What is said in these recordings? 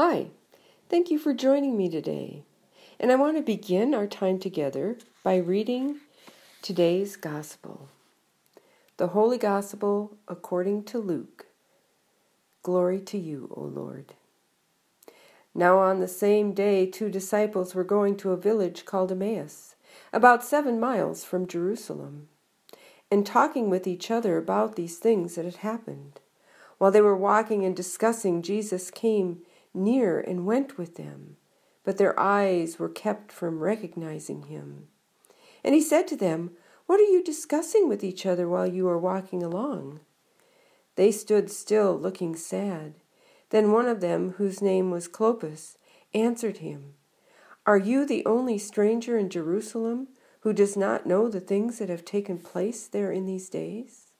Hi, thank you for joining me today. And I want to begin our time together by reading today's Gospel. The Holy Gospel according to Luke. Glory to you, O Lord. Now, on the same day, two disciples were going to a village called Emmaus, about seven miles from Jerusalem, and talking with each other about these things that had happened. While they were walking and discussing, Jesus came near and went with them, but their eyes were kept from recognizing him. And he said to them, What are you discussing with each other while you are walking along? They stood still, looking sad. Then one of them, whose name was Clopas, answered him, Are you the only stranger in Jerusalem who does not know the things that have taken place there in these days?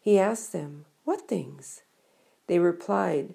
He asked them, What things? They replied,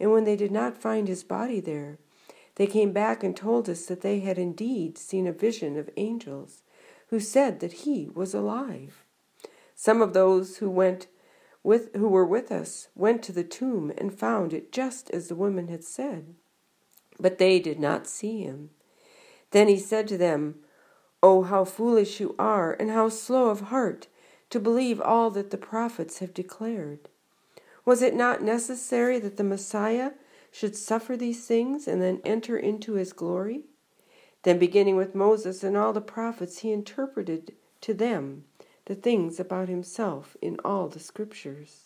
and when they did not find his body there, they came back and told us that they had indeed seen a vision of angels who said that he was alive. Some of those who went with, who were with us went to the tomb and found it just as the woman had said. But they did not see him. Then he said to them, Oh, how foolish you are, and how slow of heart to believe all that the prophets have declared. Was it not necessary that the Messiah should suffer these things and then enter into his glory? Then, beginning with Moses and all the prophets, he interpreted to them the things about himself in all the scriptures.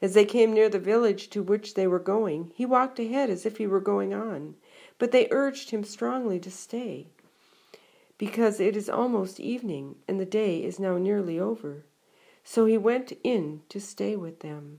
As they came near the village to which they were going, he walked ahead as if he were going on, but they urged him strongly to stay, because it is almost evening and the day is now nearly over. So he went in to stay with them.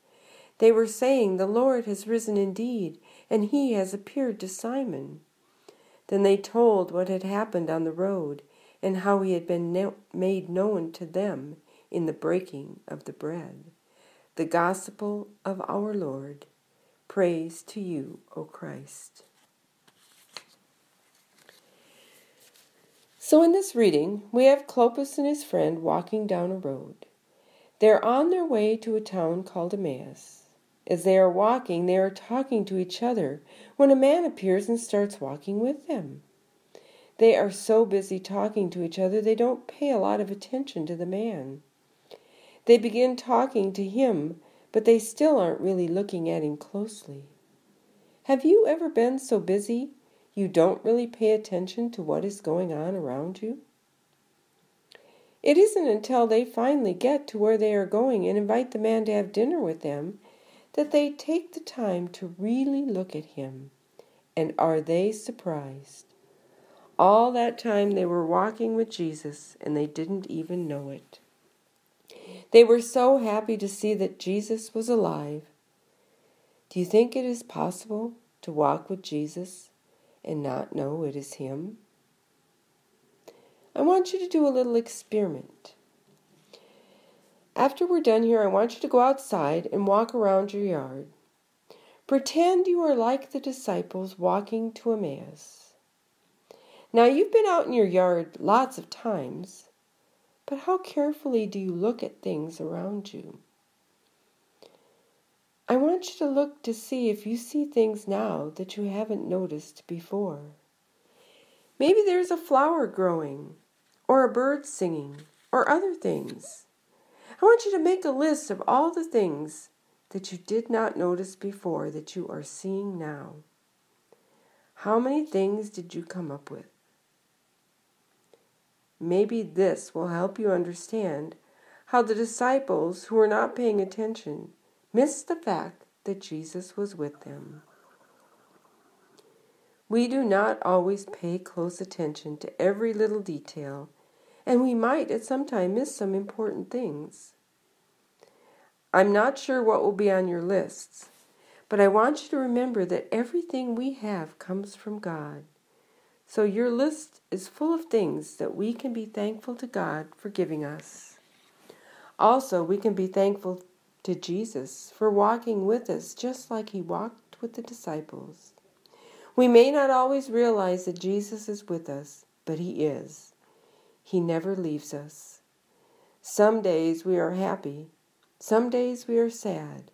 They were saying, The Lord has risen indeed, and he has appeared to Simon. Then they told what had happened on the road and how he had been made known to them in the breaking of the bread. The gospel of our Lord. Praise to you, O Christ. So, in this reading, we have Clopas and his friend walking down a road. They're on their way to a town called Emmaus. As they are walking, they are talking to each other when a man appears and starts walking with them. They are so busy talking to each other, they don't pay a lot of attention to the man. They begin talking to him, but they still aren't really looking at him closely. Have you ever been so busy you don't really pay attention to what is going on around you? It isn't until they finally get to where they are going and invite the man to have dinner with them that they take the time to really look at him. And are they surprised? All that time they were walking with Jesus and they didn't even know it. They were so happy to see that Jesus was alive. Do you think it is possible to walk with Jesus and not know it is Him? I want you to do a little experiment. After we're done here, I want you to go outside and walk around your yard. Pretend you are like the disciples walking to Emmaus. Now, you've been out in your yard lots of times, but how carefully do you look at things around you? I want you to look to see if you see things now that you haven't noticed before. Maybe there's a flower growing, or a bird singing, or other things. I want you to make a list of all the things that you did not notice before that you are seeing now? How many things did you come up with? Maybe this will help you understand how the disciples who were not paying attention missed the fact that Jesus was with them. We do not always pay close attention to every little detail, and we might at some time miss some important things. I'm not sure what will be on your lists, but I want you to remember that everything we have comes from God. So your list is full of things that we can be thankful to God for giving us. Also, we can be thankful to Jesus for walking with us just like he walked with the disciples. We may not always realize that Jesus is with us, but He is. He never leaves us. Some days we are happy, some days we are sad,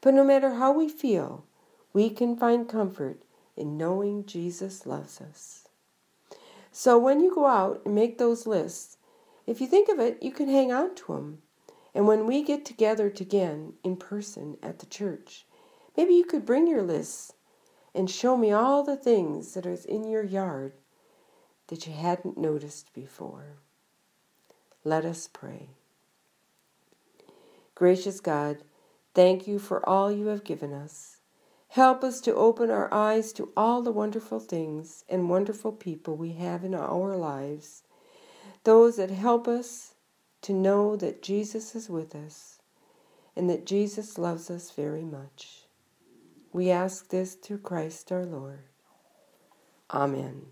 but no matter how we feel, we can find comfort in knowing Jesus loves us. So when you go out and make those lists, if you think of it, you can hang on to them. And when we get together again in person at the church, maybe you could bring your lists and show me all the things that are in your yard that you hadn't noticed before. Let us pray. Gracious God, thank you for all you have given us. Help us to open our eyes to all the wonderful things and wonderful people we have in our lives, those that help us to know that Jesus is with us and that Jesus loves us very much. We ask this through Christ our Lord. Amen.